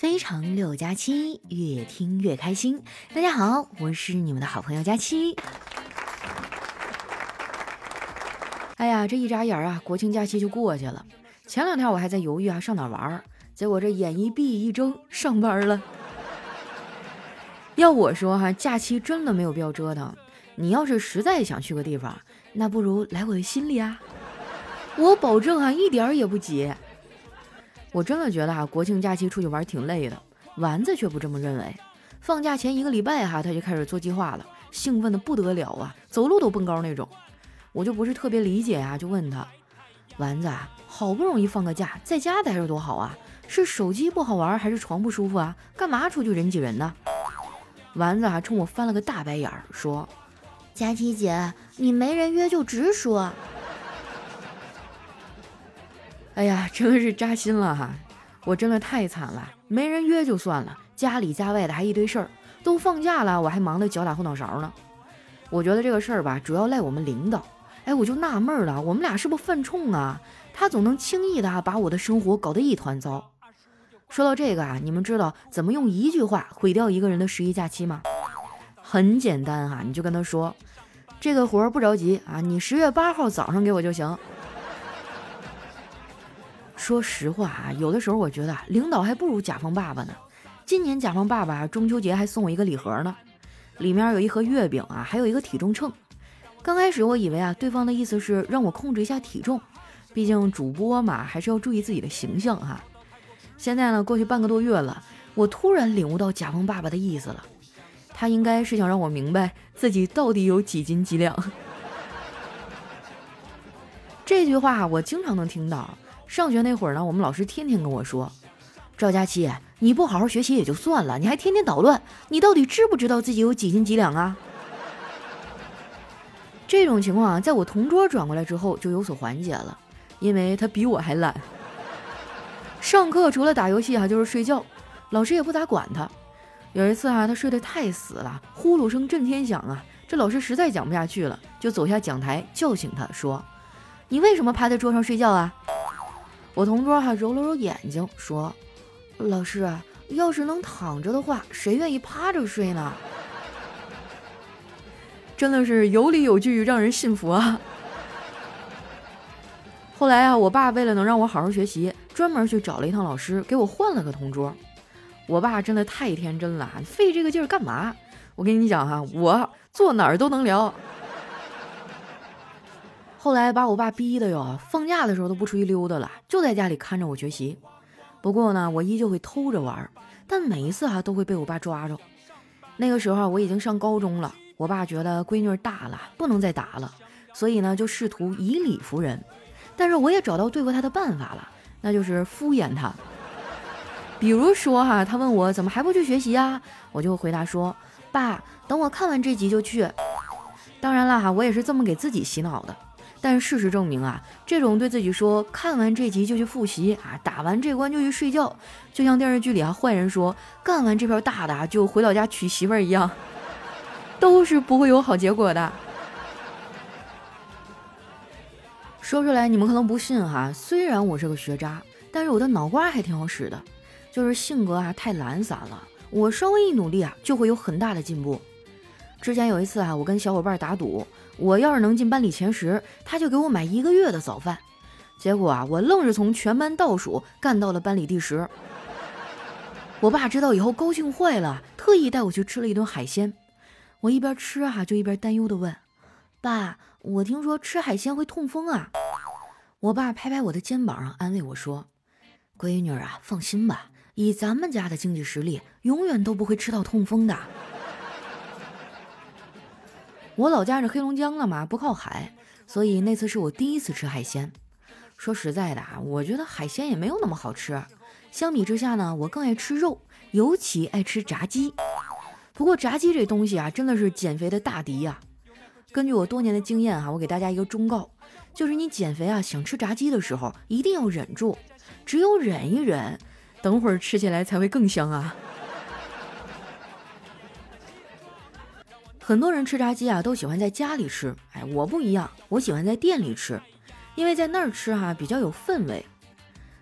非常六加七，越听越开心。大家好，我是你们的好朋友佳期。哎呀，这一眨眼啊，国庆假期就过去了。前两天我还在犹豫啊，上哪玩？结果这眼一闭一睁，上班了。要我说哈，假期真的没有必要折腾。你要是实在想去个地方，那不如来我的心里啊。我保证啊，一点儿也不挤。我真的觉得哈，国庆假期出去玩挺累的。丸子却不这么认为。放假前一个礼拜哈，他就开始做计划了，兴奋的不得了啊，走路都蹦高那种。我就不是特别理解啊，就问他，丸子啊，好不容易放个假，在家待着多好啊，是手机不好玩，还是床不舒服啊？干嘛出去人挤人呢？丸子啊，冲我翻了个大白眼儿，说：“佳琪姐，你没人约就直说。”哎呀，真的是扎心了哈！我真的太惨了，没人约就算了，家里家外的还一堆事儿，都放假了，我还忙得脚打后脑勺呢。我觉得这个事儿吧，主要赖我们领导。哎，我就纳闷了，我们俩是不是犯冲啊？他总能轻易的把我的生活搞得一团糟。说到这个啊，你们知道怎么用一句话毁掉一个人的十一假期吗？很简单哈，你就跟他说，这个活儿不着急啊，你十月八号早上给我就行。说实话啊，有的时候我觉得领导还不如甲方爸爸呢。今年甲方爸爸中秋节还送我一个礼盒呢，里面有一盒月饼啊，还有一个体重秤。刚开始我以为啊，对方的意思是让我控制一下体重，毕竟主播嘛，还是要注意自己的形象哈。现在呢，过去半个多月了，我突然领悟到甲方爸爸的意思了，他应该是想让我明白自己到底有几斤几两。这句话我经常能听到。上学那会儿呢，我们老师天天跟我说：“赵佳琪，你不好好学习也就算了，你还天天捣乱，你到底知不知道自己有几斤几两啊？”这种情况啊在我同桌转过来之后就有所缓解了，因为他比我还懒。上课除了打游戏啊，就是睡觉，老师也不咋管他。有一次啊，他睡得太死了，呼噜声震天响啊，这老师实在讲不下去了，就走下讲台叫醒他说：“你为什么趴在桌上睡觉啊？”我同桌还揉了揉眼睛，说：“老师，要是能躺着的话，谁愿意趴着睡呢？”真的是有理有据，让人信服啊！后来啊，我爸为了能让我好好学习，专门去找了一趟老师，给我换了个同桌。我爸真的太天真了，费这个劲儿干嘛？我跟你讲哈，我坐哪儿都能聊。后来把我爸逼的哟，放假的时候都不出去溜达了，就在家里看着我学习。不过呢，我依旧会偷着玩，但每一次哈都会被我爸抓着。那个时候我已经上高中了，我爸觉得闺女大了，不能再打了，所以呢就试图以理服人。但是我也找到对付他的办法了，那就是敷衍他。比如说哈，他问我怎么还不去学习啊，我就回答说：“爸，等我看完这集就去。”当然了哈，我也是这么给自己洗脑的。但事实证明啊，这种对自己说看完这集就去复习啊，打完这关就去睡觉，就像电视剧里啊坏人说干完这票大的就回老家娶媳妇儿一样，都是不会有好结果的。说出来你们可能不信哈，虽然我是个学渣，但是我的脑瓜还挺好使的，就是性格啊太懒散了，我稍微一努力啊就会有很大的进步。之前有一次啊，我跟小伙伴打赌。我要是能进班里前十，他就给我买一个月的早饭。结果啊，我愣是从全班倒数干到了班里第十。我爸知道以后高兴坏了，特意带我去吃了一顿海鲜。我一边吃啊，就一边担忧地问：“爸，我听说吃海鲜会痛风啊？”我爸拍拍我的肩膀，安慰我说：“闺女啊，放心吧，以咱们家的经济实力，永远都不会吃到痛风的。”我老家是黑龙江的嘛，不靠海，所以那次是我第一次吃海鲜。说实在的啊，我觉得海鲜也没有那么好吃。相比之下呢，我更爱吃肉，尤其爱吃炸鸡。不过炸鸡这东西啊，真的是减肥的大敌呀。根据我多年的经验哈，我给大家一个忠告，就是你减肥啊，想吃炸鸡的时候一定要忍住，只有忍一忍，等会儿吃起来才会更香啊。很多人吃炸鸡啊，都喜欢在家里吃。哎，我不一样，我喜欢在店里吃，因为在那儿吃哈比较有氛围。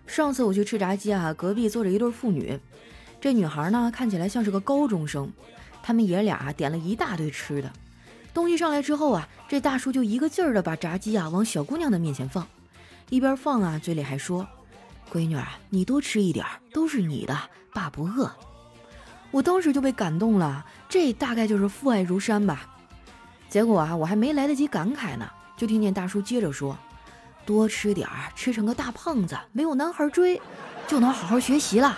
上次我去吃炸鸡啊，隔壁坐着一对妇女，这女孩呢看起来像是个高中生。他们爷俩点了一大堆吃的，东西上来之后啊，这大叔就一个劲儿的把炸鸡啊往小姑娘的面前放，一边放啊，嘴里还说：“闺女啊，你多吃一点，都是你的，爸不饿。”我当时就被感动了，这大概就是父爱如山吧。结果啊，我还没来得及感慨呢，就听见大叔接着说：“多吃点儿，吃成个大胖子，没有男孩追，就能好好学习了。”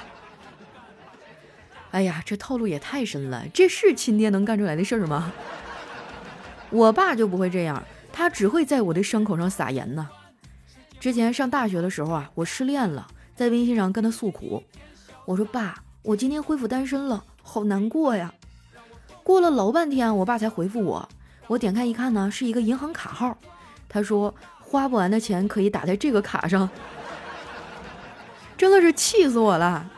哎呀，这套路也太深了，这是亲爹能干出来的事儿吗？我爸就不会这样，他只会在我的伤口上撒盐呢。之前上大学的时候啊，我失恋了，在微信上跟他诉苦，我说：“爸，我今天恢复单身了，好难过呀。”过了老半天，我爸才回复我。我点开一看呢，是一个银行卡号，他说花不完的钱可以打在这个卡上，真的是气死我了。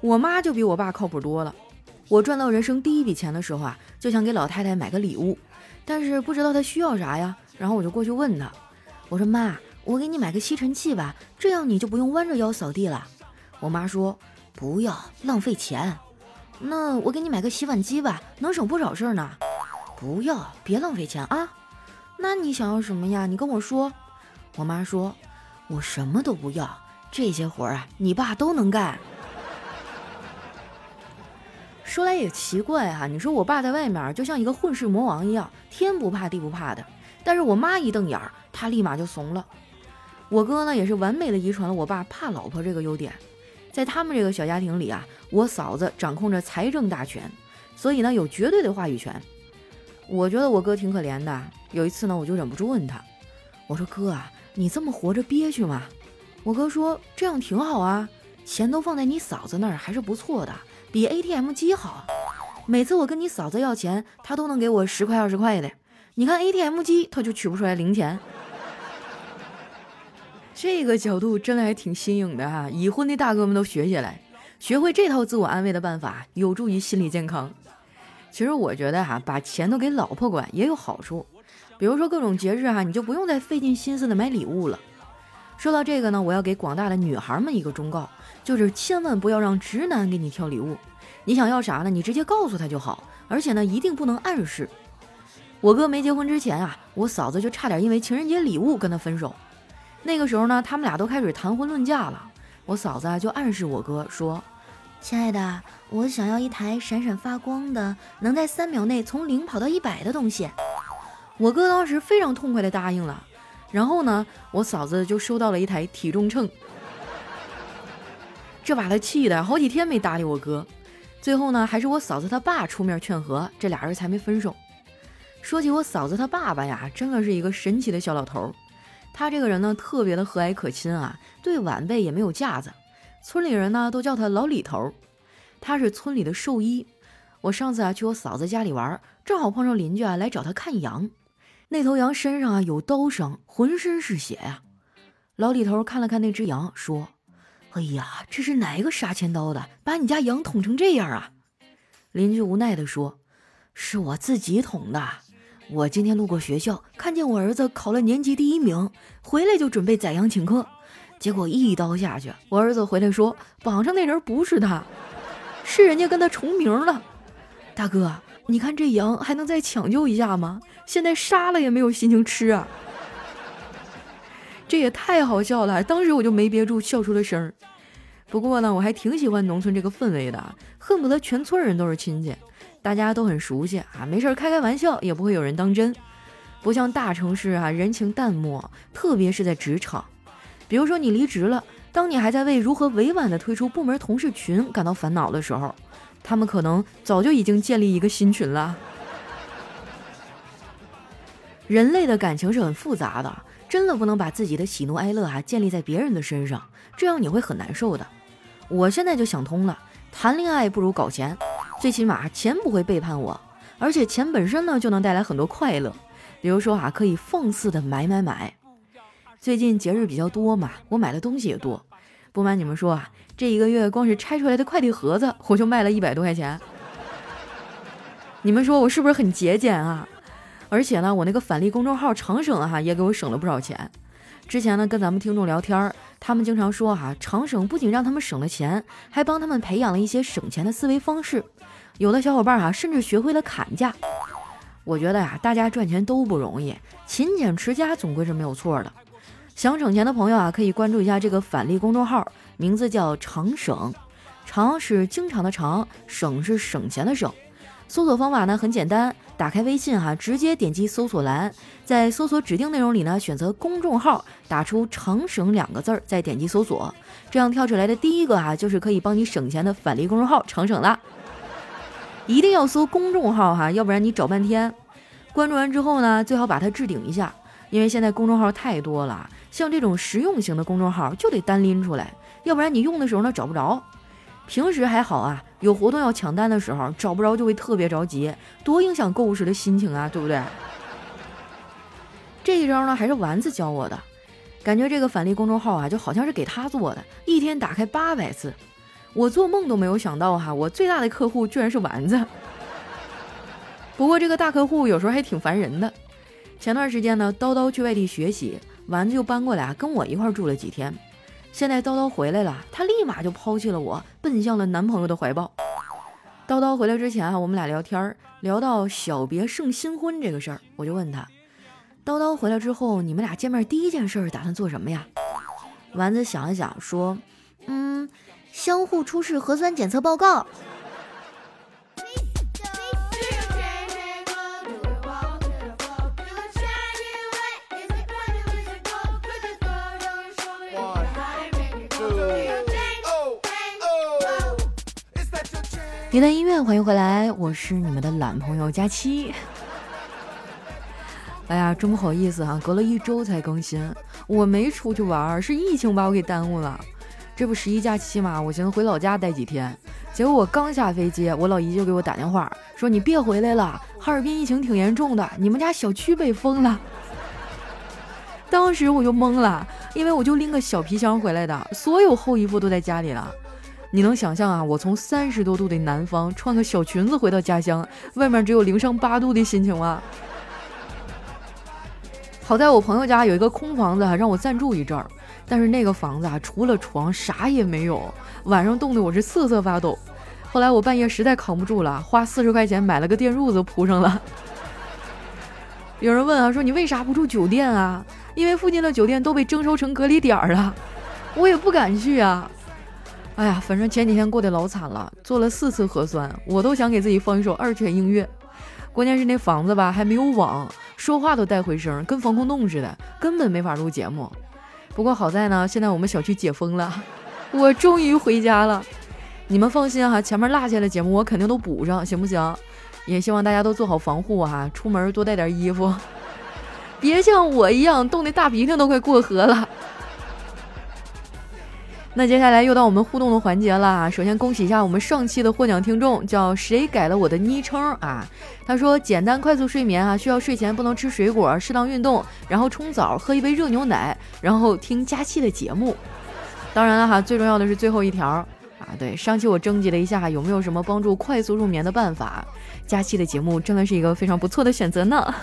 我妈就比我爸靠谱多了。我赚到人生第一笔钱的时候啊，就想给老太太买个礼物，但是不知道她需要啥呀。然后我就过去问她，我说妈，我给你买个吸尘器吧，这样你就不用弯着腰扫地了。我妈说不要，浪费钱。那我给你买个洗碗机吧，能省不少事儿呢。不要，别浪费钱啊。那你想要什么呀？你跟我说。我妈说，我什么都不要，这些活儿啊，你爸都能干。说来也奇怪哈，你说我爸在外面就像一个混世魔王一样，天不怕地不怕的，但是我妈一瞪眼儿，他立马就怂了。我哥呢也是完美的遗传了我爸怕老婆这个优点，在他们这个小家庭里啊，我嫂子掌控着财政大权，所以呢有绝对的话语权。我觉得我哥挺可怜的，有一次呢我就忍不住问他，我说哥啊，你这么活着憋屈吗？我哥说这样挺好啊，钱都放在你嫂子那儿还是不错的。比 ATM 机好，每次我跟你嫂子要钱，她都能给我十块二十块的。你看 ATM 机，她就取不出来零钱。这个角度真的还挺新颖的哈，已婚的大哥们都学起来，学会这套自我安慰的办法，有助于心理健康。其实我觉得哈，把钱都给老婆管也有好处，比如说各种节日哈，你就不用再费尽心思的买礼物了。说到这个呢，我要给广大的女孩们一个忠告。就是千万不要让直男给你挑礼物，你想要啥呢？你直接告诉他就好，而且呢，一定不能暗示。我哥没结婚之前啊，我嫂子就差点因为情人节礼物跟他分手。那个时候呢，他们俩都开始谈婚论嫁了。我嫂子啊就暗示我哥说：“亲爱的，我想要一台闪闪发光的，能在三秒内从零跑到一百的东西。”我哥当时非常痛快的答应了。然后呢，我嫂子就收到了一台体重秤。这把他气的好几天没搭理我哥，最后呢，还是我嫂子他爸出面劝和，这俩人才没分手。说起我嫂子他爸爸呀，真的是一个神奇的小老头。他这个人呢，特别的和蔼可亲啊，对晚辈也没有架子。村里人呢，都叫他老李头。他是村里的兽医。我上次啊，去我嫂子家里玩，正好碰上邻居啊来找他看羊。那头羊身上啊有刀伤，浑身是血呀。老李头看了看那只羊，说。哎呀，这是哪个杀千刀的，把你家羊捅成这样啊？邻居无奈地说：“是我自己捅的。我今天路过学校，看见我儿子考了年级第一名，回来就准备宰羊请客，结果一刀下去，我儿子回来说榜上那人不是他，是人家跟他重名了。大哥，你看这羊还能再抢救一下吗？现在杀了也没有心情吃啊。”这也太好笑了，当时我就没憋住笑出了声儿。不过呢，我还挺喜欢农村这个氛围的，恨不得全村人都是亲戚，大家都很熟悉啊，没事开开玩笑也不会有人当真。不像大城市啊，人情淡漠，特别是在职场。比如说你离职了，当你还在为如何委婉的退出部门同事群感到烦恼的时候，他们可能早就已经建立一个新群了。人类的感情是很复杂的。真的不能把自己的喜怒哀乐啊建立在别人的身上，这样你会很难受的。我现在就想通了，谈恋爱不如搞钱，最起码钱不会背叛我，而且钱本身呢就能带来很多快乐。比如说啊，可以放肆的买买买。最近节日比较多嘛，我买的东西也多。不瞒你们说啊，这一个月光是拆出来的快递盒子，我就卖了一百多块钱。你们说我是不是很节俭啊？而且呢，我那个返利公众号长省哈也给我省了不少钱。之前呢跟咱们听众聊天儿，他们经常说哈，长省不仅让他们省了钱，还帮他们培养了一些省钱的思维方式。有的小伙伴哈，甚至学会了砍价。我觉得呀，大家赚钱都不容易，勤俭持家总归是没有错的。想省钱的朋友啊，可以关注一下这个返利公众号，名字叫长省，长是经常的长，省是省钱的省。搜索方法呢很简单，打开微信哈，直接点击搜索栏，在搜索指定内容里呢选择公众号，打出“长省”两个字儿，再点击搜索，这样跳出来的第一个哈就是可以帮你省钱的返利公众号长省了。一定要搜公众号哈，要不然你找半天。关注完之后呢，最好把它置顶一下，因为现在公众号太多了，像这种实用型的公众号就得单拎出来，要不然你用的时候呢找不着。平时还好啊，有活动要抢单的时候找不着就会特别着急，多影响购物时的心情啊，对不对？这一招呢还是丸子教我的，感觉这个返利公众号啊就好像是给他做的，一天打开八百次，我做梦都没有想到哈，我最大的客户居然是丸子。不过这个大客户有时候还挺烦人的。前段时间呢，叨叨去外地学习，丸子就搬过来跟我一块住了几天。现在叨叨回来了，他立马就抛弃了我，奔向了男朋友的怀抱。叨叨回来之前啊，我们俩聊天，聊到小别胜新婚这个事儿，我就问他：叨叨回来之后，你们俩见面第一件事打算做什么呀？丸子想了想说：嗯，相互出示核酸检测报告。一段音乐，欢迎回来，我是你们的懒朋友佳期。哎呀，真不好意思啊，隔了一周才更新。我没出去玩，是疫情把我给耽误了。这不十一假期嘛，我寻思回老家待几天。结果我刚下飞机，我老姨就给我打电话说：“你别回来了，哈尔滨疫情挺严重的，你们家小区被封了。”当时我就懵了，因为我就拎个小皮箱回来的，所有厚衣服都在家里了。你能想象啊，我从三十多度的南方穿个小裙子回到家乡，外面只有零上八度的心情吗？好在我朋友家有一个空房子，让我暂住一阵儿。但是那个房子啊，除了床啥也没有，晚上冻得我是瑟瑟发抖。后来我半夜实在扛不住了，花四十块钱买了个电褥子铺上了。有人问啊，说你为啥不住酒店啊？因为附近的酒店都被征收成隔离点儿了，我也不敢去啊。哎呀，反正前几天过得老惨了，做了四次核酸，我都想给自己放一首二泉映月。关键是那房子吧还没有网，说话都带回声，跟防空洞似的，根本没法录节目。不过好在呢，现在我们小区解封了，我终于回家了。你们放心哈，前面落下的节目我肯定都补上，行不行？也希望大家都做好防护哈，出门多带点衣服，别像我一样冻得大鼻涕都快过河了。那接下来又到我们互动的环节了。首先恭喜一下我们上期的获奖听众，叫谁改了我的昵称啊？他说简单快速睡眠啊，需要睡前不能吃水果，适当运动，然后冲澡，喝一杯热牛奶，然后听佳期的节目。当然了哈，最重要的是最后一条啊。对，上期我征集了一下有没有什么帮助快速入眠的办法，佳期的节目真的是一个非常不错的选择呢。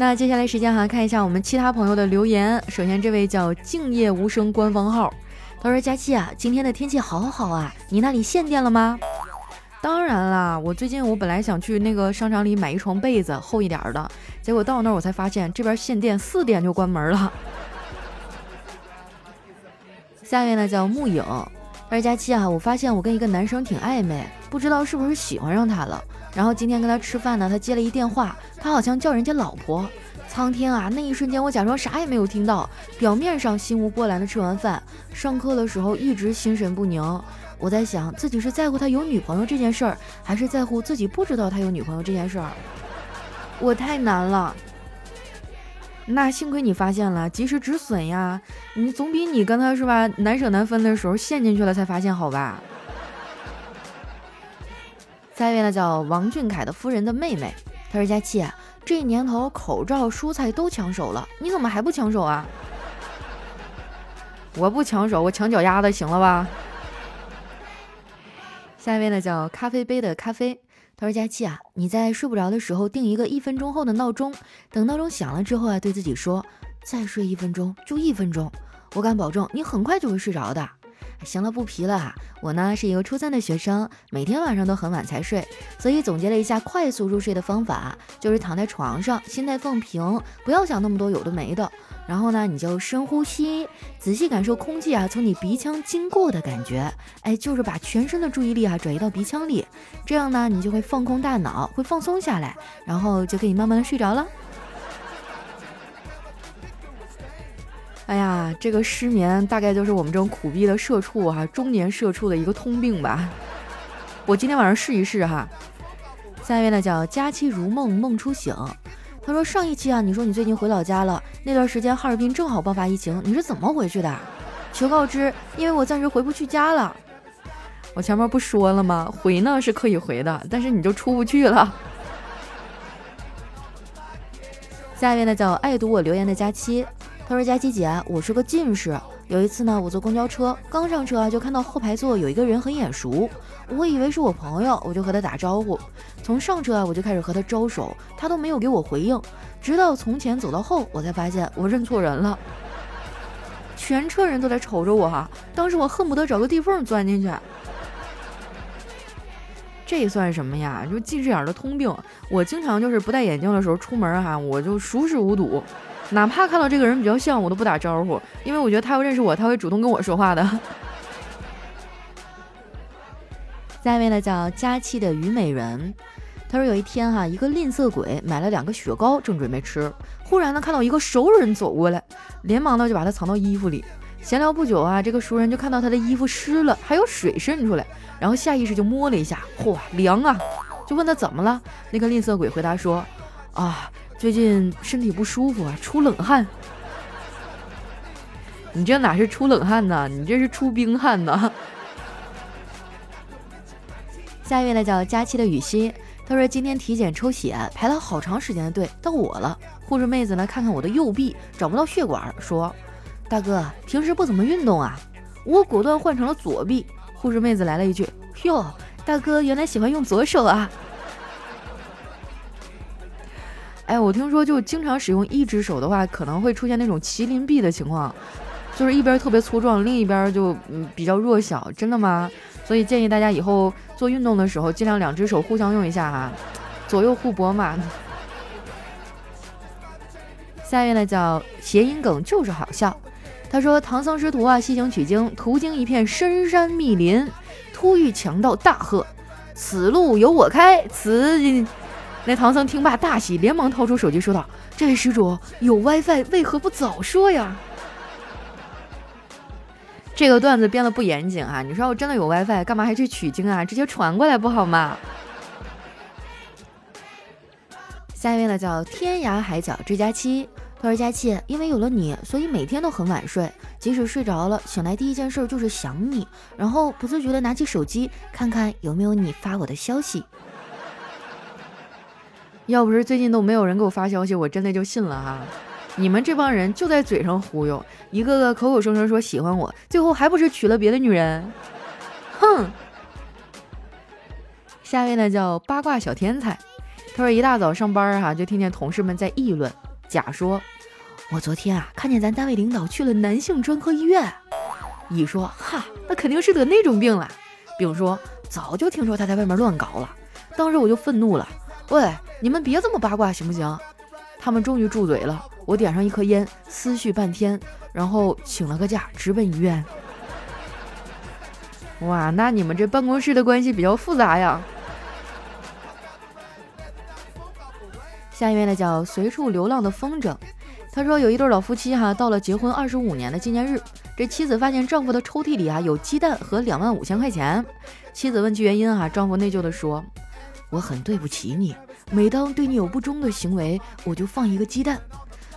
那接下来时间哈，看一下我们其他朋友的留言。首先，这位叫静夜无声官方号，他说：“佳期啊，今天的天气好好啊，你那里限电了吗？”当然啦，我最近我本来想去那个商场里买一床被子厚一点的，结果到那儿我才发现这边限电，四点就关门了。下面呢叫木影，二佳期啊，我发现我跟一个男生挺暧昧，不知道是不是喜欢上他了。然后今天跟他吃饭呢，他接了一电话，他好像叫人家老婆。苍天啊，那一瞬间我假装啥也没有听到，表面上心无波澜的吃完饭。上课的时候一直心神不宁，我在想自己是在乎他有女朋友这件事儿，还是在乎自己不知道他有女朋友这件事儿。我太难了。那幸亏你发现了，及时止损呀，你总比你跟他是吧难舍难分的时候陷进去了才发现好吧。下一位呢叫王俊凯的夫人的妹妹，她说：“佳期，这年头口罩、蔬菜都抢手了，你怎么还不抢手啊？”我不抢手，我抢脚丫子，行了吧？下一位呢叫咖啡杯的咖啡，他说：“佳琪啊，你在睡不着的时候定一个一分钟后的闹钟，等闹钟响了之后啊，对自己说，再睡一分钟就一分钟，我敢保证你很快就会睡着的。”行了，不皮了哈。我呢是一个初三的学生，每天晚上都很晚才睡，所以总结了一下快速入睡的方法，就是躺在床上，心态放平，不要想那么多有的没的。然后呢，你就深呼吸，仔细感受空气啊从你鼻腔经过的感觉。哎，就是把全身的注意力啊转移到鼻腔里，这样呢，你就会放空大脑，会放松下来，然后就可以慢慢的睡着了。哎呀，这个失眠大概就是我们这种苦逼的社畜哈，中年社畜的一个通病吧。我今天晚上试一试哈。下一位呢叫佳期如梦梦初醒，他说上一期啊，你说你最近回老家了，那段时间哈尔滨正好爆发疫情，你是怎么回去的？求告知，因为我暂时回不去家了。我前面不说了吗？回呢是可以回的，但是你就出不去了。下一位呢叫爱读我留言的佳期。他说：“佳琪姐，我是个近视。有一次呢，我坐公交车，刚上车啊，就看到后排座有一个人很眼熟，我以为是我朋友，我就和他打招呼。从上车啊，我就开始和他招手，他都没有给我回应。直到从前走到后，我才发现我认错人了。全车人都在瞅着我哈，当时我恨不得找个地缝钻进去。这算什么呀？就近视眼的通病。我经常就是不戴眼镜的时候出门哈，我就熟视无睹。”哪怕看到这个人比较像，我都不打招呼，因为我觉得他要认识我，他会主动跟我说话的。下一位呢叫佳期的虞美人，他说有一天哈，一个吝啬鬼买了两个雪糕，正准备吃，忽然呢看到一个熟人走过来，连忙呢就把它藏到衣服里。闲聊不久啊，这个熟人就看到他的衣服湿了，还有水渗出来，然后下意识就摸了一下，嚯，凉啊！就问他怎么了，那个吝啬鬼回答说，啊。最近身体不舒服啊，出冷汗。你这哪是出冷汗呢？你这是出冰汗呢。下一位呢叫佳期的雨欣，他说今天体检抽血排了好长时间的队，到我了。护士妹子呢看看我的右臂找不到血管，说：“大哥平时不怎么运动啊？”我果断换成了左臂。护士妹子来了一句：“哟，大哥原来喜欢用左手啊。”哎，我听说就经常使用一只手的话，可能会出现那种麒麟臂的情况，就是一边特别粗壮，另一边就嗯比较弱小，真的吗？所以建议大家以后做运动的时候，尽量两只手互相用一下哈，左右互搏嘛。下一位呢叫谐音梗就是好笑，他说唐僧师徒啊西行取经，途经一片深山密林，突遇强盗大喝：“此路由我开！”此。那唐僧听罢大喜，连忙掏出手机说道：“这位施主有 WiFi，为何不早说呀？”这个段子编的不严谨啊！你说我真的有 WiFi，干嘛还去取经啊？直接传过来不好吗？下一位呢，叫天涯海角追佳期。他说：“佳期，因为有了你，所以每天都很晚睡，即使睡着了，醒来第一件事就是想你，然后不自觉的拿起手机看看有没有你发我的消息。”要不是最近都没有人给我发消息，我真的就信了哈。你们这帮人就在嘴上忽悠，一个个口口声声说喜欢我，最后还不是娶了别的女人？哼！下一位呢叫八卦小天才，他说一大早上班哈，就听见同事们在议论。甲说：“我昨天啊，看见咱单位领导去了男性专科医院。”乙说：“哈，那肯定是得那种病了。”丙说：“早就听说他在外面乱搞了。”当时我就愤怒了。喂，你们别这么八卦行不行？他们终于住嘴了。我点上一颗烟，思绪半天，然后请了个假，直奔医院。哇，那你们这办公室的关系比较复杂呀。下一位呢，叫随处流浪的风筝。他说有一对老夫妻哈，到了结婚二十五年的纪念日，这妻子发现丈夫的抽屉里啊有鸡蛋和两万五千块钱。妻子问其原因哈，丈夫内疚的说。我很对不起你，每当对你有不忠的行为，我就放一个鸡蛋。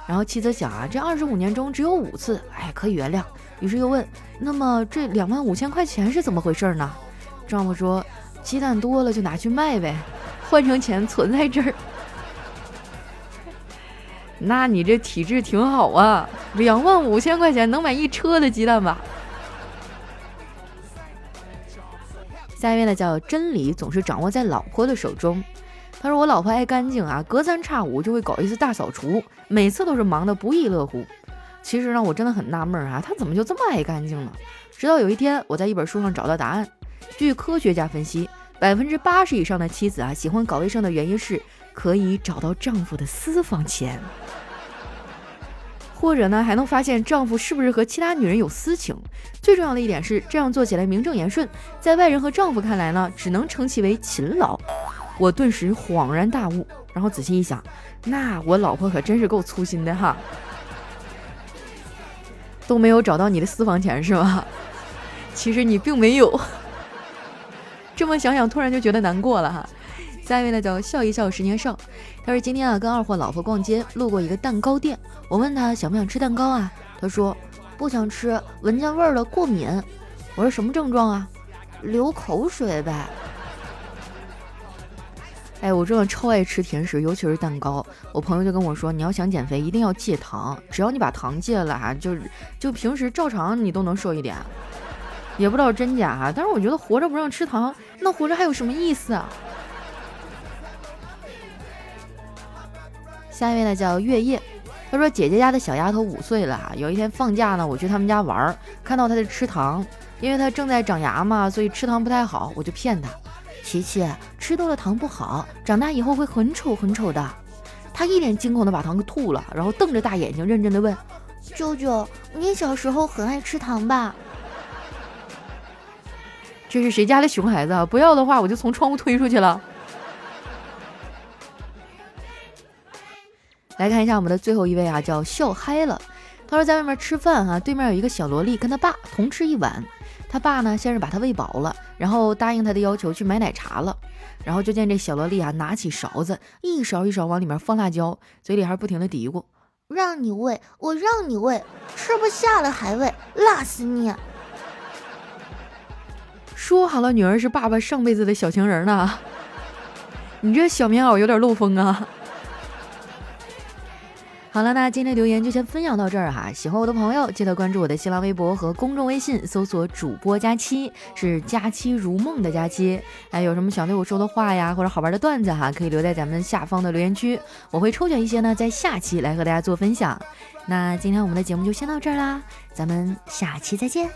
然后妻子想啊，这二十五年中只有五次，哎，可以原谅。于是又问，那么这两万五千块钱是怎么回事呢？丈夫说，鸡蛋多了就拿去卖呗，换成钱存在这儿。那你这体质挺好啊，两万五千块钱能买一车的鸡蛋吧？下一位呢叫真理，总是掌握在老婆的手中。他说我老婆爱干净啊，隔三差五就会搞一次大扫除，每次都是忙得不亦乐乎。其实呢，我真的很纳闷啊，她怎么就这么爱干净呢？直到有一天，我在一本书上找到答案。据科学家分析，百分之八十以上的妻子啊，喜欢搞卫生的原因是可以找到丈夫的私房钱。或者呢，还能发现丈夫是不是和其他女人有私情。最重要的一点是，这样做起来名正言顺，在外人和丈夫看来呢，只能称其为勤劳。我顿时恍然大悟，然后仔细一想，那我老婆可真是够粗心的哈，都没有找到你的私房钱是吧？其实你并没有。这么想想，突然就觉得难过了哈。下一位呢叫笑一笑十年少，他说今天啊跟二货老婆逛街，路过一个蛋糕店，我问他想不想吃蛋糕啊？他说不想吃，闻见味儿了过敏。我说什么症状啊？流口水呗。哎，我真的超爱吃甜食，尤其是蛋糕。我朋友就跟我说，你要想减肥，一定要戒糖，只要你把糖戒了哈，就就平时照常你都能瘦一点。也不知道真假哈，但是我觉得活着不让吃糖，那活着还有什么意思啊？下一位呢叫月夜，他说姐姐家的小丫头五岁了，有一天放假呢，我去他们家玩，看到她在吃糖，因为她正在长牙嘛，所以吃糖不太好，我就骗她，琪琪吃多了糖不好，长大以后会很丑很丑的。她一脸惊恐的把糖给吐了，然后瞪着大眼睛认真的问：“舅舅，你小时候很爱吃糖吧？”这是谁家的熊孩子啊？不要的话，我就从窗户推出去了。来看一下我们的最后一位啊，叫笑嗨了。他说在外面吃饭啊，对面有一个小萝莉跟他爸同吃一碗。他爸呢先是把他喂饱了，然后答应他的要求去买奶茶了。然后就见这小萝莉啊拿起勺子，一勺一勺往里面放辣椒，嘴里还不停的嘀咕：“让你喂，我让你喂，吃不下了还喂，辣死你！”说好了，女儿是爸爸上辈子的小情人呢。你这小棉袄有点漏风啊。好了，那今天留言就先分享到这儿哈。喜欢我的朋友，记得关注我的新浪微博和公众微信，搜索主播佳期，是佳期如梦的佳期。哎，有什么想对我说的话呀，或者好玩的段子哈，可以留在咱们下方的留言区，我会抽选一些呢，在下期来和大家做分享。那今天我们的节目就先到这儿啦，咱们下期再见。